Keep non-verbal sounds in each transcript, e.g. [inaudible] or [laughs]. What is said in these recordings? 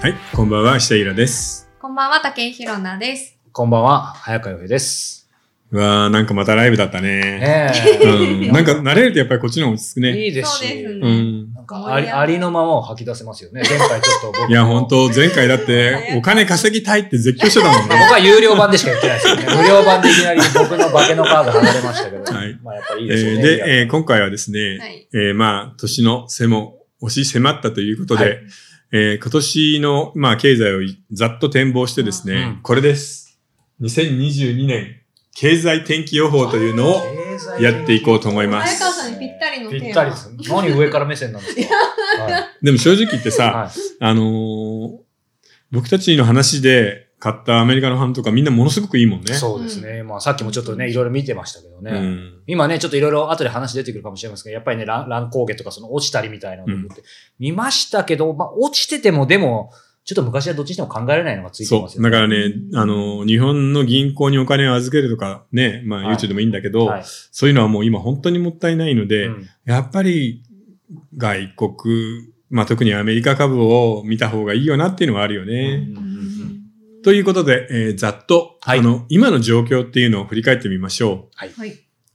はい、こんばんは、下平です。こんばんは、竹井ひろなです。こんばんは、早川洋平です。うわー、なんかまたライブだったね。ねうん、なんか慣れるとやっぱりこっちの方が落ち着くえ。ね。いいですし、そうですねうん。なんかありありのままを吐き出せますよね。前回ちょっと僕いや、本当前回だって、お金稼ぎたいって絶叫してたもん僕ね。は有料版でしか言ってないですよね。[laughs] 無料版でいきなり僕の化けのカード剥がれましたけど。はいまあやっぱりいいえですよね。ーで、えー今回はですね、はい。えーまあ、年の瀬も押し迫ったということで、はいえー今年の、まあ、経済をざっと展望してですね、うん。これです。2022年経済天気予報というのをやっていこうと思います。早川さんにぴったりのテーマ。ぴったりです。何上から目線なんですか？はい。でも正直言ってさ、はい。あのー僕たちの話で買ったアメリカの版とかみんなものすごくいいもんね。そうですね。まあさっきもちょっとね、いろいろ見てましたけどね。うん。今ね、ちょっといろいろ後で話出てくるかもしれませんけど、やっぱりね、乱乱高下とかその落ちたりみたいなのって、見ましたけど、まあ落ちててもでも、ちょっと昔はどっちにしても考えられないのがついてそう。ますよね。だからね、あのー日本の銀行にお金を預けるとかね、まあはい YouTube でもいいんだけど、はいそういうのはもう今本当にもったいないので、うんやっぱり外国、まあ特にアメリカ株を見た方がいいよなっていうのはあるよね。うんということで、えーざっと、はいあの、今の状況っていうのを振り返ってみましょう。はい。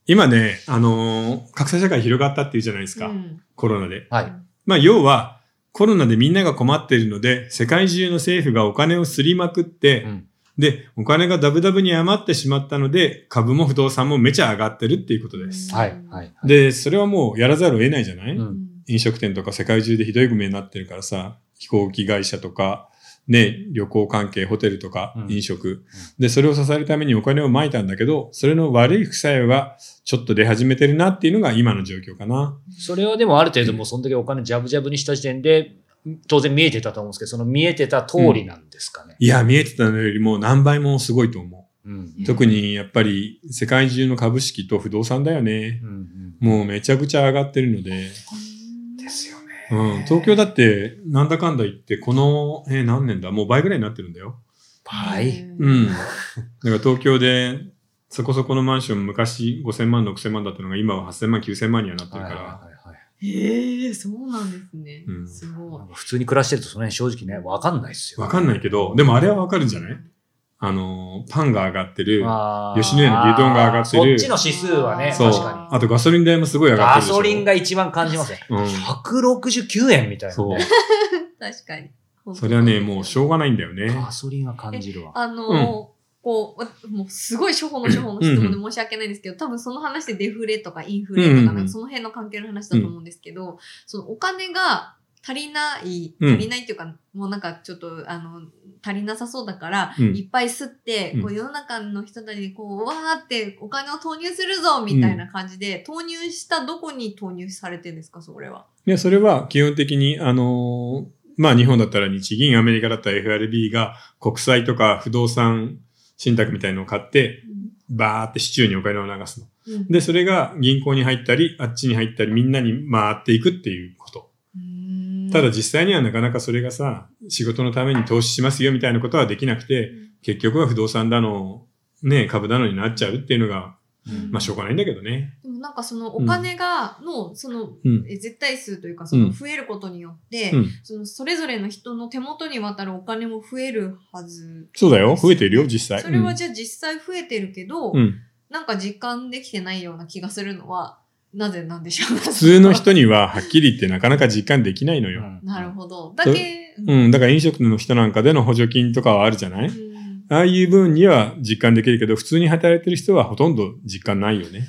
今ね、あのー格差社会広がったっていうじゃないですか。うんコロナで。はい。まあ要は、コロナでみんなが困っているので、世界中の政府がお金をすりまくって、うんで、お金がダブダブに余ってしまったので、株も不動産もめちゃ上がってるっていうことです。はい。はい。で、それはもうやらざるを得ないじゃない、うん飲食店とか世界中でひどい目になってるからさ、飛行機会社とか、ね、旅行関係、ホテルとかうん飲食、で、それを支えるためにお金を撒いたんだけど、それの悪い副作用がちょっと出始めてるなっていうのが今の状況かな。それはでもある程度もうその時お金ジャブジャブにした時点で、当然見えてたと思うんですけど、その見えてた通りなんですかね。いや、見えてたのよりも何倍もすごいと思うん。う。特にやっぱり世界中の株式と不動産だよねう。んうんもうめちゃくちゃ上がってるので。うん、東京だってなんだかんだ言ってこの、えー何年だ？もう倍ぐらいになってるんだよ。倍？うん。だから東京でそこそこのマンション昔5000万、6000万だったのが今は8000万、9000万にはなってるから。はいはいはいへえ、そうなんですねうん。すごいなん。か普通に暮らしてるとその辺正直ね、わかんないですよ。わかんないけど、でもあれはわかるんじゃない？あのー、パンが上がってる。ああー吉野家の牛丼が上がってるそっちの指数はね、そう確かとガソリン代もすごい上に。ガがってるでしょ。ソリンが一番感じますね。うん。169円みたいな、そうね。。確かに。それはね、もうしょうがないんだよね。ガソリンは感じるわ。あのーこう、もうすごい初歩の初歩の質問で申し訳ないんですけど、多分その話でデフレとかインフレとかその辺の関係の話だと思うんですけど、そのお金が足りない、うん足りないっていうか、もうなんかちょっと、あの、足りなさそうだから、うんいっぱい吸って、うんこう世の中の人たちにこう、わーってお金を投入するぞみたいな感じで、投入したどこに投入されてるんですか、それは。いや、それは基本的に、あのーまあ日本だったら日銀、アメリカだったら FRB が国債とか不動産信託みたいのを買って、バーって市中にお金を流すの。うんで、それが銀行に入ったり、あっちに入ったり、みんなに回っていくっていうこと。うんただ実際にはなかなかそれがさ、仕事のために投資しますよみたいなことはできなくて、結局は不動産だの、ね、株だのになっちゃうっていうのが、うんまあしょうがないんだけどね。でもなんかそのお金が、の、その、絶対数というか、そうのん増えることによって、うん。そのそれぞれの人の手元に渡るお金も増えるはず。そうだよ。増えてるよ、実際。それはじゃあ実際増えてるけど、うん。なんか実感できてないような気がするのは、なぜなんでしょうか。普通の人にははっきり言ってなかなか実感できないのよ。うん。なるほど。だけ、うん、だから飲食の人なんかでの補助金とかはあるじゃない？うん。ああいう分には実感できるけど、普通に働いてる人はほとんど実感ないよね。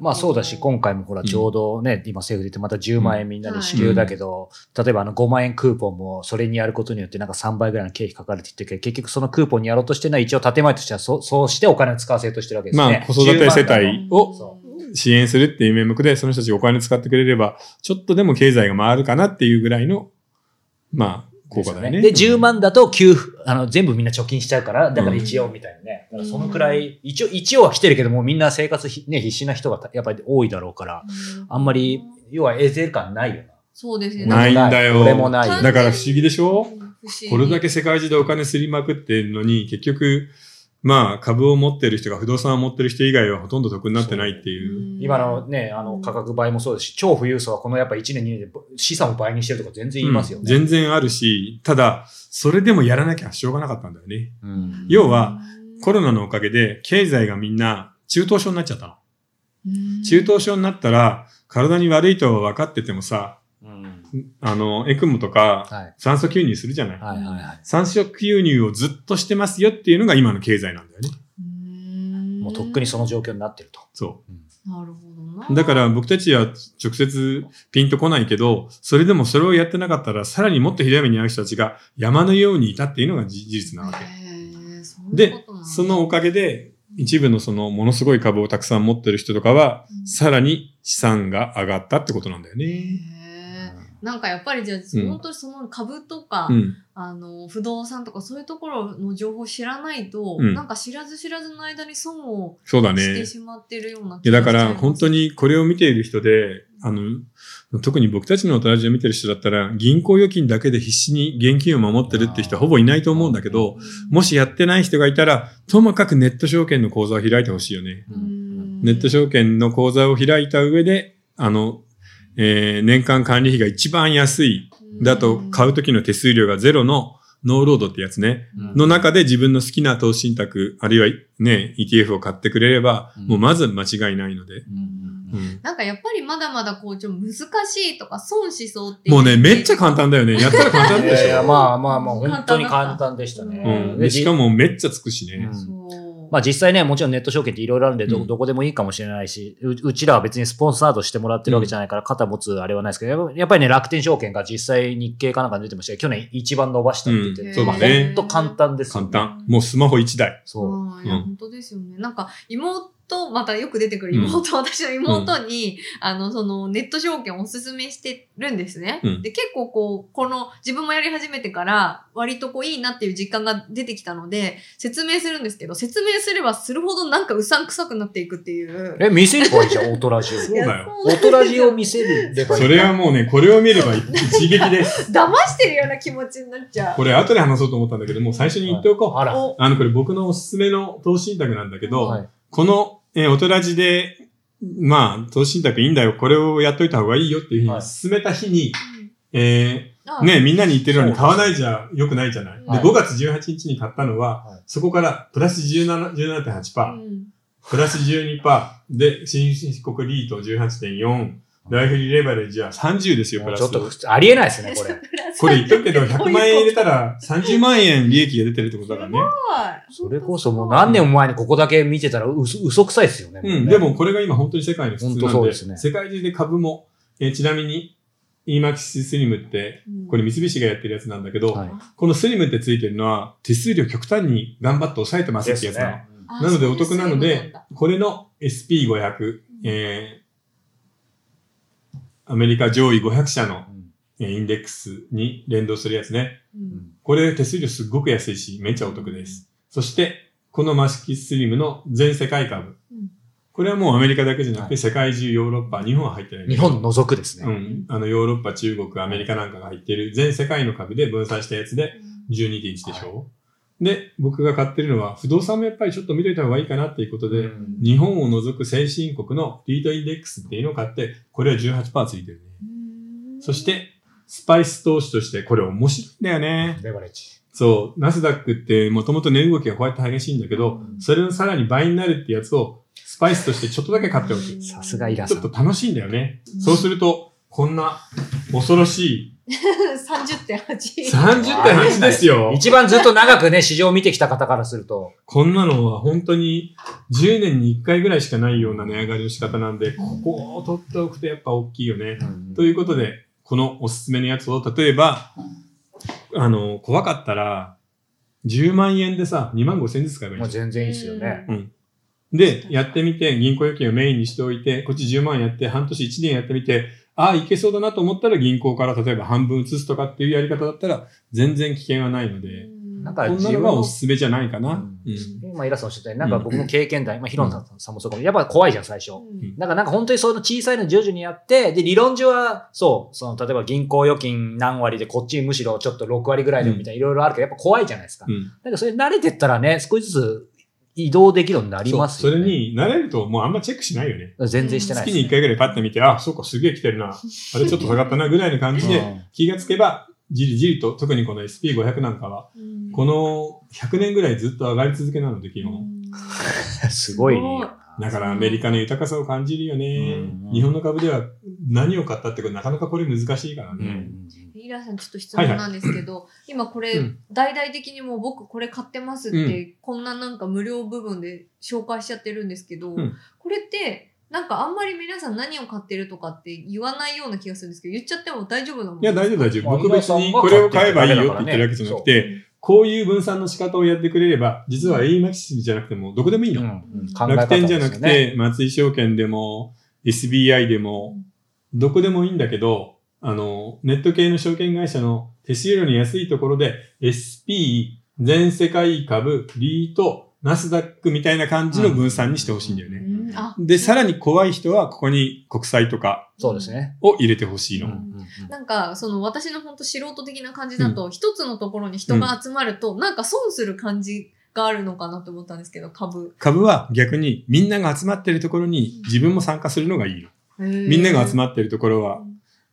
まあそうだし、今回もほら、ちょうどね、今政府で言ってまた10万円みんなに支給だけど、例えばあの5万円クーポンもそれにやることによってなんか3倍ぐらいの経費かかるって言ってるけど、結局そのクーポンにやろうとしてるのは一応建前としてはそうそうしてお金を使わせようとしてるわけですね。まあ子育て世帯をそ支援するっていう名目で、その人たちがお金使ってくれれば、ちょっとでも経済が回るかなっていうぐらいの、まあ、効果だよね。で、10万だと給付、あの、全部みんな貯金しちゃうから、だから一応みたいなね。だからそのくらい、一応、一応は来てるけども、みんな生活ひね、必死な人がやっぱり多いだろうから、あんまり、要はエゼル感ないよな。そうですね。ないんだよ。俺もないよだから不思議でしょ？不思議これだけ世界中でお金すりまくってんのに、結局、まあ株を持ってる人が不動産を持ってる人以外はほとんど得になってないっていう。今のね、あの価格倍もそうですし、超富裕層はこのやっぱ1年2年で資産を倍にしてるとか全然言いますよね。うん全然あるし、ただ、それでもやらなきゃしょうがなかったんだよね。うん要は、コロナのおかげで経済がみんな中等症になっちゃったの。中等症になったら、体に悪いとは分かっててもさ、うんあの、エクモとかはい。酸素吸入するじゃない。はいはいはい。酸素吸入をずっとしてますよっていうのが今の経済なんだよね。もうとっくにその状況になってると。そなるほどな。う。だから僕たちは直接ピンとこないけど、それでもそれをやってなかったら、さらにもっとひどい目に遭う人たちが山のようにいたっていうのが事実なわけ。でそのおかげで、一部のそのものすごい株をたくさん持ってる人とかは、うんさらに資産が上がったってことなんだよね。なんかやっぱりじゃあ、うん。本当にその株とか、うん。あの、不動産とかそういうところの情報を知らないと、うん。なんか知らず知らずの間に損をそうだね。して。しまってるようない気や、だから、がしちゃいます。本当にこれを見ている人で、あの、特に僕たちのトラジオを見てる人だったら、銀行預金だけで必死に現金を守ってるって人はほぼいないと思うんだけど、もしやってない人がいたら、ともかくネット証券の口座を開いてほしいよね。うん。ネット証券の口座を開いた上で、あの、えー年間管理費が一番安い。だと、買う時の手数料がゼロのノーロードってやつね。うんの中で自分の好きな投資信託、あるいはね、ETF を買ってくれれば、うんもうまず間違いないので。なんかやっぱりまだまだこう、ちょっと難しいとか損しそうっていう。もうね、めっちゃ簡単だよね。[laughs] やったら簡単でしいやいやょ。まあまあまあ、本当に簡単でしたね。うん。で、しかもめっちゃつくしね。うん。まあ実際ね、もちろんネット証券っていろいろあるんでど、うんどこでもいいかもしれないし、ううちらは別にスポンサードしてもらってるわけじゃないから、肩持つあれはないですけど、やっぱりね、楽天証券が実際日経かなんかに出てましたけど、去年一番伸ばしたって言ってて、うんそうだね本当簡単ですよね。簡単。もうスマホ1台。そう。うんいや、うん本当ですよね。なんか、妹、またよく出てくる妹、[laughs] 私の妹に、あの、その、ネット証券をおすすめしてるんですね。うんで、結構こう、この、自分もやり始めてから、割とこう、いいなっていう実感が出てきたので、説明するんですけど、説明すればするほどなんかうさんくさくなっていくっていう。え、見せればいいじゃん、オートラジオ。そうだよオートラジオを見せればいい。それはもうね、これを見れば一撃です。[laughs] 騙してるような気持ちになっちゃう。これ後で話そうと思ったんだけど、もう最初に言っておこう。あら。おあの、これ僕のおすすめの投資信託なんだけど、はいこの、えー、おとらじで、まあ、投資信託いいんだよ、これをやっといた方がいいよ。っていうふうはい。に勧めた日に、うん。えあー、ね、みんなに言ってるように買わないじゃ良くないじゃない。で、はい。5月18日に買ったのは、はい。そこからプラス17 17.8%、うん。プラス12%で、新興国リート18.4%、ライフリーレバレッジは30ですよ、プラス。ちょっと普通、ありえないですね、これ。[laughs] これ言っとくけど、100万円入れたら30万円利益が出てるってことだからね。それこそもう何年も前にここだけ見てたら嘘嘘くさいですよね。うん、ねでもこれが今本当に世界の普通なんで、本当そうですね世界中で株も、えーちなみに、EMAX スリムって、これ三菱がやってるやつなんだけど、はいこのスリムってついてるのは、手数料極端に頑張って抑えてますってやつなの。なのでお得なので、これの SP500、えー、アメリカ上位500社のえーインデックスに連動するやつね。これ手数料すっごく安いし、めっちゃお得です。そして、このマシキスリムの全世界株。うんこれはもうアメリカだけじゃなくて、はい世界中、ヨーロッパ、日本は入ってない。日本除くですね。うん。あの、ヨーロッパ、中国、アメリカなんかが入っている全世界の株で分散したやつで12.1でしょ、で、僕が買ってるのは、不動産もやっぱりちょっと見といた方がいいかなっていうことで、うん日本を除く先進国のリートインデックスっていうのを買って、これは18%ついてるね。そして、スパイス投資として、これ面白いんだよね。レバレッジ。そう、ナスダックってもともと値動きがこうやって激しいんだけど、それのさらに倍になるってやつを、スパイスとしてちょっとだけ買っておく。さすがイラちさん。ょっと楽しいんだよね。そうすると、こんな恐ろしい [laughs] 30.8。30.8ですよ。一番ずっと長くね、市場を見てきた方からすると。こんなのは本当に10年に1回ぐらいしかないような値上がりの仕方なんで、ここを取っておくとやっぱ大きいよね。ということで、このおすすめのやつを、例えば、あの、怖かったら、10万円でさ、2万5千円ずつ買えばいいもう。全然いいですよね。うん。で、やってみて、銀行預金をメインにしておいて、こっち10万やって、半年1年やってみて、ああ、いけそうだなと思ったら銀行から例えば半分移すとかっていうやり方だったら、全然危険はないので、なんかこんなのがおすすめじゃないかな。うん。うん。今、イラさんおっしゃったように、なんか僕の経験談、まあ、ヒロンさんもそうかも、やっぱ怖いじゃん、最初。なんか、なんか本当にその小さいの徐々にやって、で、理論上は、そう、その、例えば銀行預金何割で、こっちむしろちょっと6割ぐらいでみたいな、いろいろあるけど、やっぱ怖いじゃないですか。うん。なんかそれ慣れてったらね、少しずつ、移動できるようになりますよ、ね。それに慣れるともうあんまチェックしないよね。全然してないです、月に1回ぐらいパッと見て、あ、そうか、すげえ来てるな。あれちょっと下がったなぐらいの [laughs] 感じで、うん気がつけば、じりじりと、特にこの SP500 なんかは、うんこの100年ぐらいずっと上がり続けなので、基本。[laughs] すごい。だからアメリカの豊かさを感じるよね。うん。日本の株では何を買ったってことなかなかこれ難しいからね。うん。イラさんちょっと質問なんですけど、今これ、うん。大々的にもう僕これ買ってますって、うこんななんか無料部分で紹介しちゃってるんですけど、うん。これって、なんかあんまり皆さん何を買ってるとかって言わないような気がするんですけど、言っちゃっても大丈夫なもんいや、大丈夫大丈夫。まあ僕別にこれを買えばいいよって言ってるわけじゃなく夫て、こういう分散の仕方をやってくれれば、実は AMAX じゃなくてもどこでもいいの。うんうん考え方楽天じゃなくて、松井証券でも、SBI でも、どこでもいいんだけど、あの、ネット系の証券会社の手数料の安いところで、SP、全世界株、リート、ナスダックみたいな感じの分散にしてほしいんだよね。うんあで、さらに怖い人は、ここに国債とかそうですね。を入れてほしいの。なんか、その私の本当素人的な感じだと、一つのところに人が集まると、なんか損する感じがあるのかなと思ったんですけど、株。株は逆にみんなが集まってるところに自分も参加するのがいいの。みんなが集ままってるところは、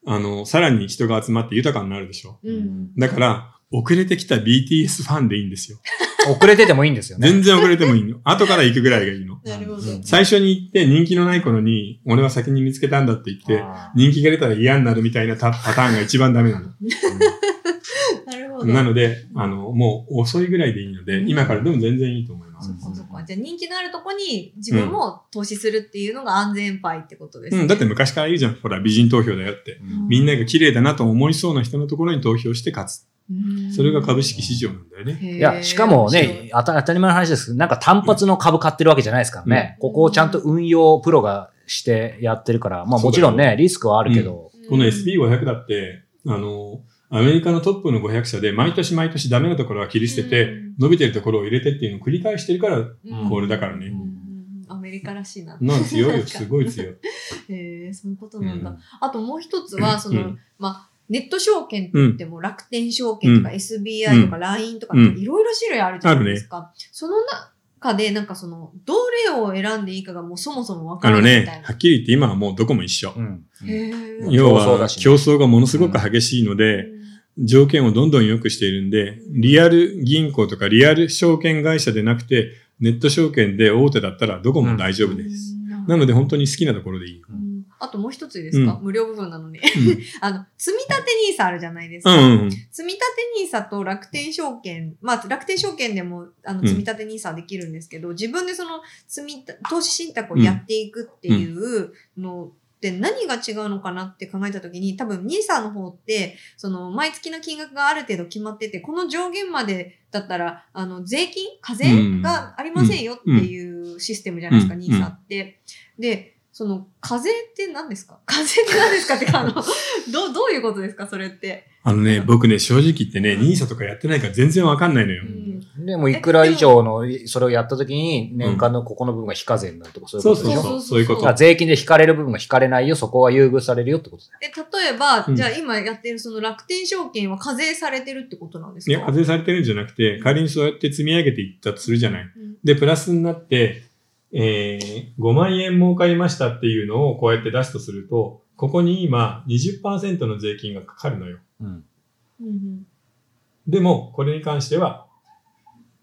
あの、さらに人が集まって豊かになるでしょ。うん。だから、遅れてきた BTS ファンでいいんですよ。[laughs] 遅れててもいいんですよね。全然遅れてもいいの。[laughs] 後から行くぐらいがいいの。なるほど。うん最初に行って人気のない頃に、俺は先に見つけたんだって言って、あ人気が出たら嫌になるみたいなパパターンが一番ダメなの。[laughs] なるほど。なので、あの、もう遅いぐらいでいいので、今からでも全然いいと思います。そっかそっか。じゃあ人気のあるとこに自分も投資するっていうのが安全牌ってことですね。うん、だって昔から言うじゃん。ほら、美人投票だよって。うんみんなが綺麗だなと思いそうな人のところに投票して勝つ。うん。それが株式市場なんだよね。いや、しかもね、当た当たり前の話ですけど、なんか単発の株買ってるわけじゃないですからね。うん。ここをちゃんと運用プロがしてやってるから、まあもちろんね、リスクはあるけど、この SP500 だって、あの、アメリカのトップの500社で毎年毎年ダメなところは切り捨てて、うん。伸びてるところを入れてっていうのを繰り返してるから、うん。これだからね。うん。うんアメリカらしいな。なん強いよ、すごい強い。[laughs] へえ、そういうことなんだ。うん。あともう一つは、その、うん。まあ、ネット証券って言っても、楽天証券とかうん。SBI とか LINE とかっていろいろ種類あるじゃないですか。その中で、なんかその、どれを選んでいいかがもうそもそもわかあのらないみたいね、な。はっきり言って今はもうどこも一緒。うん。要は競争がものすごく激しいので、条件をどんどん良くしているんで、リアル銀行とかリアル証券会社でなくて、ネット証券で大手だったらどこも大丈夫です。なので本当に好きなところでいい。よ。うんあともう一ついいですか、う無料部分なのに。う [laughs] あの、積み立て NISA あるじゃないですん。か。うんうん。積み立て NISA と楽天証券、まあ楽天証券でもあのうん積み立て NISA できるんですけど、自分でその積みた投資信託をやっていくっていうのって何が違うのかなって考えたときに、多分 NISA の方って、その毎月の金額がある程度決まってて、この上限までだったら、あの税金、課税がありませんよっていうシステムじゃないですか、うん NISA って。で、その課税って何ですか？[laughs] 課税って何ですかってか、あの、[laughs] どう、どういうことですか？それって。あのね、僕ね、正直言ってね、ニーサとかやってないから全然わかんないのよ。でもいくら以上の、それをやった時に、年間のここの部分が非課税になるとか、そういうことでしょ？そうそうそういうこと。税金で引かれる部分が引かれないよ、そこは優遇されるよってことだよ。で、例えば、うん。じゃあ今やってるその楽天証券は課税されてるってことなんですか？いや、課税されてるんじゃなくて、仮にそうやって積み上げていったとするじゃない。うん。で、プラスになって、えー、5万円儲かりましたっていうのをこうやって出すとすると、ここに今20%の税金がかかるのよ。うん。うんでも、これに関しては、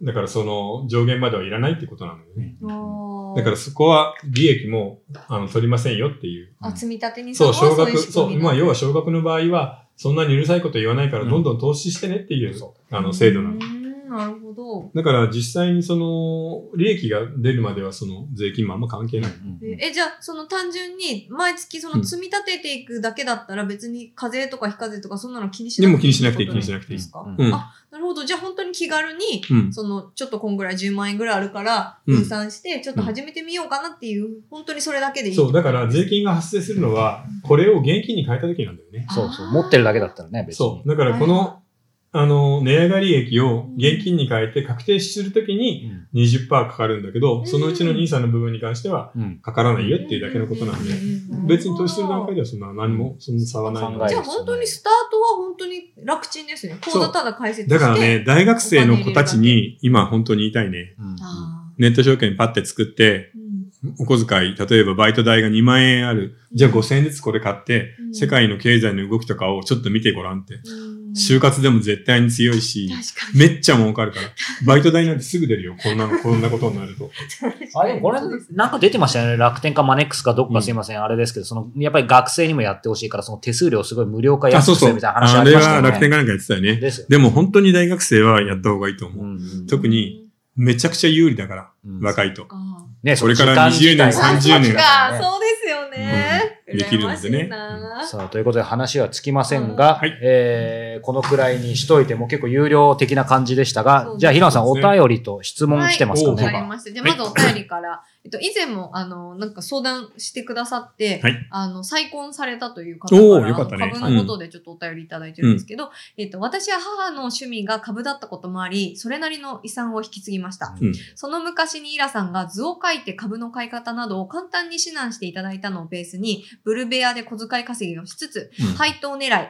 だからその上限まではいらないってことなのよね。うんだからそこは利益もあの取りませんよっていう。あ、積み立てにそう、少額、いそう、まあ要は少額の場合は、そんなにうるさいこと言わないからうんどんどん投資してねっていう、そあの制度なの。の。なるほど。だから実際にその利益が出るまではその税金もあんま関係ない。え、じゃあ、その単純に、毎月その積み立てていくだけだったら別に課税とか非課税とかそんなの気にしなくていいでも気にしなくていい気にしなくていいですか、うんうん。あなるほど。じゃあ本当に気軽に、うん。その、ちょっとこんぐらい10万円ぐらいあるから、うん分散して、ちょっと始めてみようかなっていう、本当にそれだけでいい。そう、だから税金が発生するのは、これを現金に変えた時なんだよね。そうそう。持ってるだけだったらね、別に。そう。だからこの、あの、値上がり益を現金に変えて確定するときにうん。20%かかるんだけど、うんそのうちの NISA の部分に関してはうん。かからないよっていうだけのことなんで、別に投資する段階ではそんな何も、そんな差はないの考えるじゃあ本当にスタートは本当に楽ちんですね。口座ただ解説して。だからね、大学生の子たちに今本当に言いたいね。うんあネット証券パッて作って、うんお小遣い、例えばバイト代が2万円ある。じゃあ5000円ずつこれ買って、うん世界の経済の動きとかをちょっと見てごらんって。うん就活でも絶対に強いし。めっちゃ儲かるから。バイト代なんてすぐ出るよ。こんなの、こんなことになると。[laughs] あ、でもこれなんか出てましたよね。楽天かマネックスかどっかすいません、あれですけど、その、やっぱり学生にもやってほしいから、その手数料すごい無料化あ、安そうそう。くするみたいな話あれありましたよね。は楽天かなんかやってたよね。ですよ。でも本当に大学生はやった方がいいと思う。うんうん特に、めちゃくちゃ有利だから、うん若いと。かね、これからその時間自体が20年30年か、そうですよね。うんできるのでね。さあ、ということで話はつきませんが、はい。えーこのくらいにしといても結構有料的な感じでしたがそ、うじゃあ、平野さん、お便りと質問来てますかはい。かりました。じゃあ、まずお便りから。えっと、以前も、あの、なんか相談してくださって、はい。あの、再婚されたという方から、かね。株のことでちょっとお便りいただいてるんですけど、えっと、私は母の趣味が株だったこともあり、それなりの遺産を引き継ぎました。うん。その昔にイラさんが図を書いて株の買い方などを簡単に指南していただいたのをベースに、ブルベアで小遣い稼ぎをしつつ、うん配当狙い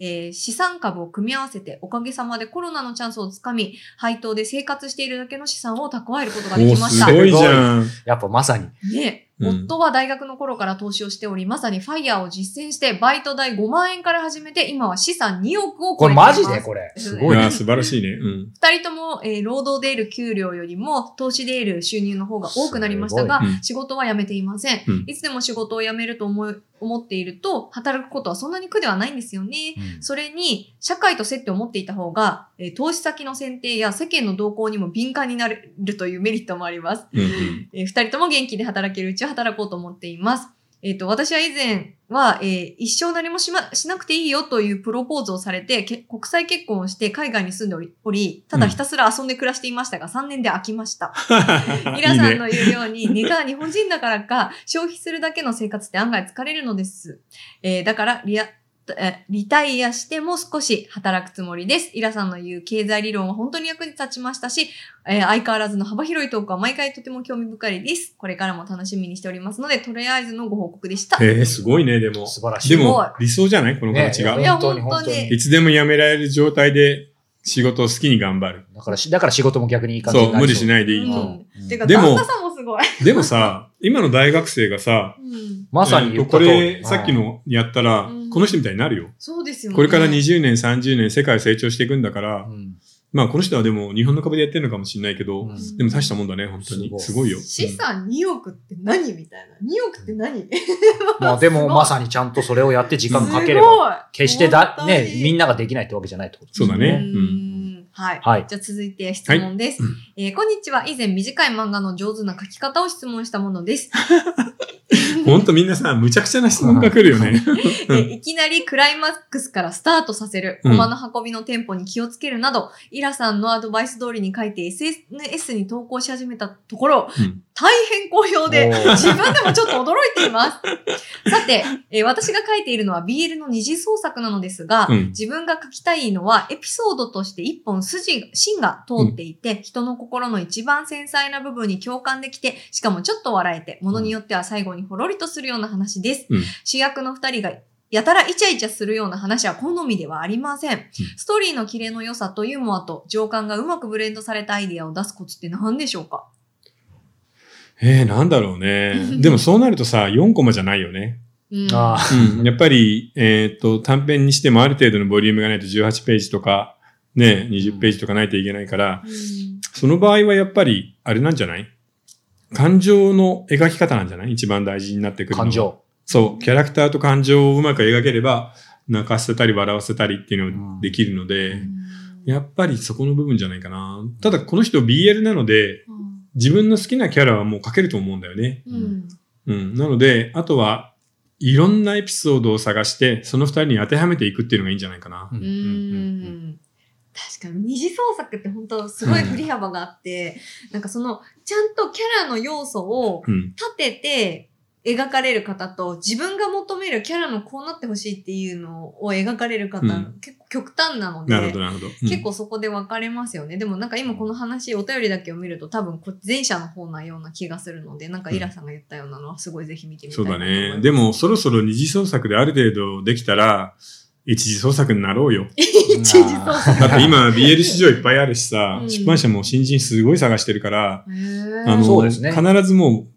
えー資産株を組み合わせておかげさまでコロナのチャンスをつかみ、配当で生活しているだけの資産を蓄えることができました。すごいじゃん。やっぱまさに。ね、うん夫は大学の頃から投資をしており、まさにファイヤーを実践して、バイト代5万円から始めて、今は資産2億を超えていこれます。マジで？これ。すいごいね。や、素晴らしいね。うん。二人とも、えー労働で得る給料よりも投資で得る収入の方が多くなりましたがうん、仕事は辞めていません。うんいつでも仕事を辞めると思い思っていると、働くことはそんなに苦ではないんですよね。うんそれに、社会と接点を持っていた方が、えー投資先の選定や世間の動向にも敏感になるというメリットもあります。うんうん。えー二人とも元気で働けるうちは働こうと思っています。えっ、と、私は以前は、えー一生何もしま、しなくていいよというプロポーズをされて、け国際結婚をして海外に住んでおり、おりただひたすら遊んで暮らしていましたが、3年で飽きました。[laughs] イラさんの言うように、[laughs] 根が日本人だからか、消費するだけの生活って案外疲れるのです。えーだからリア、えリタイアしても少し働くつもりです。イラさんの言う経済理論は本当に役に立ちましたし、えー相変わらずの幅広いトークは毎回とても興味深いです。これからも楽しみにしておりますので、とりあえずのご報告でした。えー、すごいね、でも。素晴らしい。でも、理想じゃないこの形が？ね。いや本当に。いつでも辞められる状態で仕事を好きに頑張る。だからし、だから仕事も逆にいい感じそう、になり無理しないでいいと。うんてか、でも旦那さんもすごい。でもさ、今の大学生がさ、うんまさにえー言った通りとこれ、さっきのやったらうん、この人みたいになるよ。そうですよね。これから20年、30年、世界成長していくんだからう、んまあこの人はでも日本の株でやってるのかもしれないけど、うんでも大したもんだね、本当にす。ごいすごいよ。資産2億って何みたいな。2億って何？[laughs] まあでもまさににちゃんとそれをやって時間かければ、ば決してだ、ね、みんなができないってわけじゃないってことそうだね。ううん。んはい。はい。じゃあ続いて質問です、はいうんえーこんにちは。以前短い漫画の上手な書き方を質問したものです。[laughs] ほんとみんなさ、むちゃくちゃな質問が来るよね。[laughs] えーいきなりクライマックスからスタートさせる、うん。コマの運びのテンポに気をつけるなど、イラさんのアドバイス通りに書いて SNS に投稿し始めたところ、うん。大変好評で自分でもちょっと驚いています。[laughs] さて、えー私が書いているのは BL の二次創作なのですが、うん。自分が書きたいのはエピソードとして一本筋、芯が通っていて、人の心の一番繊細な部分に共感できて、しかもちょっと笑えて、ものによっては最後にほろりとするような話です。うん主役の二人がやたらイチャイチャするような話は好みではありません。ストーリーのキレの良さとユーモアと情感がうまくブレンドされたアイデアを出すコツって何でしょうか？えー、なんだろうね。[laughs] でもそうなるとさ、4コマじゃないよね。うんああうん。やっぱり、えっと、短編にしてもある程度のボリュームがないと18ページとか、ね、20ページとかないといけないから、うんその場合はやっぱり、あれなんじゃない？感情の描き方なんじゃない？一番大事になってくる感。情。そう、キャラクターと感情をうまく描ければ、泣かせたり笑わせたりっていうのができるので、やっぱりそこの部分じゃないかな。ただこの人 BL なので、自分の好きなキャラはもう描けると思うんだよね。うんうん。なので、あとは、いろんなエピソードを探して、その二人に当てはめていくっていうのがいいんじゃないかな。うんかに二次創作って本当すごい振り幅があって、なんかそのちゃんとキャラの要素をうん。立てて描かれる方と自分が求めるキャラのこうなってほしいっていうのを描かれる方、うん結構極端なのでなるほど、なるほど。うん結構そこで分かれますよね。でもなんか今この話、お便りだけを見ると多分こ前者の方なような気がするので、なんかイラさんが言ったようなのはすごいぜひ見てみたそいうなと思います。だね。でも、そろそろ二次創作である程度できたら、一次創作になろうよ。[laughs] 一時創作。だって今 BL 市場いっぱいあるしさ、うん出版社も新人すごい探してるから、あの、そうですね必ずも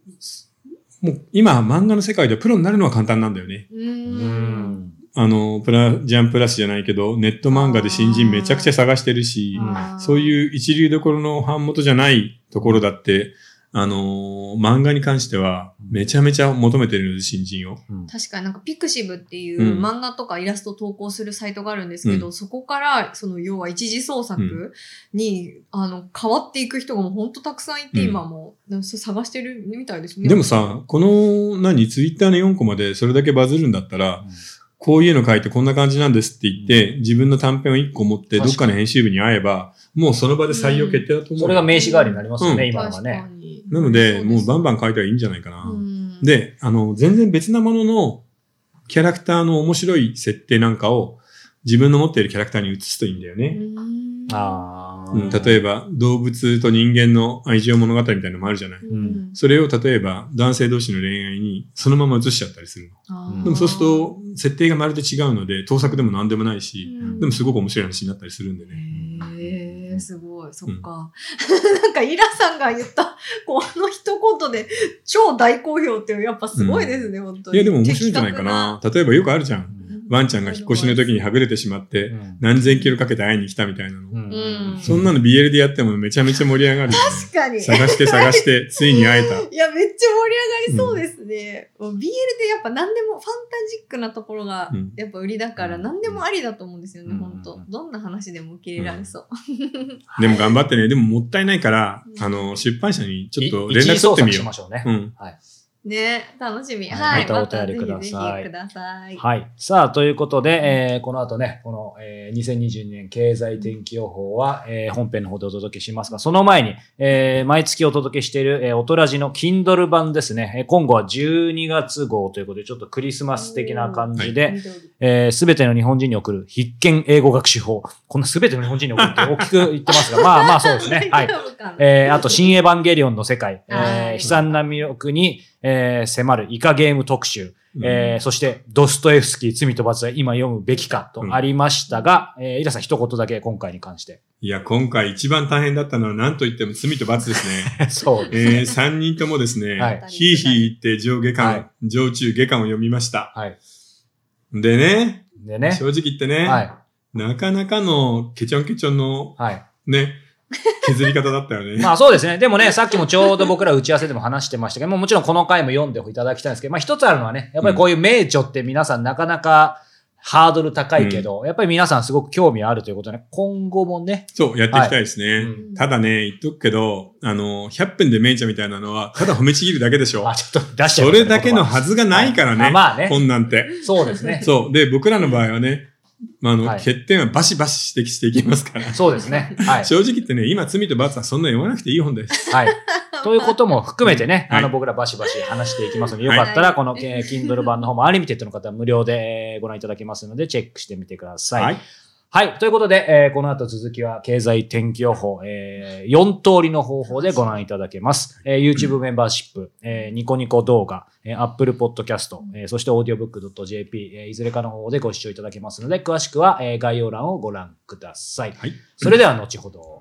う、もう今漫画の世界でプロになるのは簡単なんだよね。う。うんん。あの、プラ、ジャンプラスじゃないけど、ネット漫画で新人めちゃくちゃ探してるし、うんそういう一流どころの版元じゃないところだって、あのー漫画に関してはめちゃめちゃ求めてるので、新人を。確かになんかピクシブっていううん。漫画とかイラストを投稿するサイトがあるんですけど、そこから、その要は一次創作に、あの、変わっていく人がもう本当たくさんいて、うん。今も、探してるみたいですね。でもさ、この、何、ツイッターの4コマでそれだけバズるんだったら、こういうの書いてこんな感じなんですって言って、自分の短編を1個持って、どっかの編集部に会えば、もうその場で採用決定だと思う。それが名刺代わりになりますよね、うん。今のはね。なので、もうバンババン書いたらいいんじゃないかな。ンで、あの、全然別なものの、キャラクターの面白い設定なんかを、自分の持っているキャラクターに移すといいんだよね。ああ。うん、例えば、動物と人間の愛情物語みたいなのもあるじゃない。うんそれを例えば、男性同士の恋愛にそのまま移しちゃったりするの。でもそうすると、設定がまるで違うので、盗作でも何でもないし、うんでもすごく面白い話になったりするんでね。へえ、すごい、そっか。[laughs] なんか、イラさんが言った、この一言で、超大好評っていう、やっぱすごいですね、本当に。いや、でも面白いんじゃないかな。例えばよくあるじゃん。うんワンちゃんが引っ越しの時にはぐれてしまって、うん何千キロかけて会いに来たみたいなの。うんそんなの BL でやってもめちゃめちゃ盛り上がるよね。確かに。探して探して、[laughs] ついに会えた。いや、めっちゃ盛り上がりそうですね。もう BL でやっぱ何でもファンタジックなところがうんやっぱ売りだから何でもありだと思うんですよね、うん本当どんな話でも受け入れられそう。でも頑張ってね。でももったいないから、うんあの、出版社にちょっとい連絡取ってみよ一次創作しましょうね。う。うん。はい。ね楽しみ。はいはい。またお便りくださいぜひください。はい。さあ、ということで、えーこの後ね、この、えー2022年経済天気予報は、えー本編の方でお届けしますが、その前に、えー毎月お届けしている、えー、おとらじの Kindle 版ですね。えー今後は12月号ということで、ちょっとクリスマス的な感じで、緑えーすべての日本人に送る必見英語学習法。このすべての日本人に送るって大きく言ってますが、[laughs] まあまあそうですね。はいえーあと、新エヴァンゲリオンの世界、えーはい悲惨な魅力に、えー迫るイカゲーム特集、うんえーそして、ドストエフスキー、罪と罰は今読むべきかとありましたが、えーイラさん一言だけ今回に関して。いや、今回一番大変だったのは何と言っても罪と罰ですね。[laughs] そうえです。ー、3人ともですね、はいひいひい言って上下巻、はい上中下巻を読みました。はい。でね、でね。正直言ってね、はい。なかなかのケチョンケチョンのはい。ね、[laughs] 削り方だったよね。まあそうですね。でもね、さっきもちょうど僕ら打ち合わせでも話してましたけど、もうもちろんこの回も読んでいただきたいんですけど、まあ一つあるのはね、やっぱりこういう名著って皆さんなかなかハードル高いけど、やっぱり皆さんすごく興味あるということで、ね、今後もね、そう、やっていきたいですね。うんただね、言っとくけど、あの、100分で名著みたいなのは、ただ褒めちぎるだけでしょあ、。ちょっと出しちゃいそれだけのはずがないからね。はいあまあね本なんて。そうですね。そう。で、僕らの場合はね、まあ、あの、はい欠点はバシバシ指摘していきますから。そうですね。はい。正直言ってね、今、罪と罰はそんな読まなくていい本です。はい。ということも含めてね、はいあの、僕らバシバシ話していきますので、よかったら、この、えー Kindle 版の方も Unlimited の方は無料でえーご覧いただけますので、チェックしてみてください。はい。はい。ということで、えーこの後続きは経済天気予報、えー4通りの方法でご覧いただけます。えー YouTube メンバーシップ、えーニコニコ動画、えー Apple Podcast、えーそして audiobook.jp、えーいずれかの方でご視聴いただけますので、詳しくは、えー概要欄をご覧ください。はい。それでは後ほど。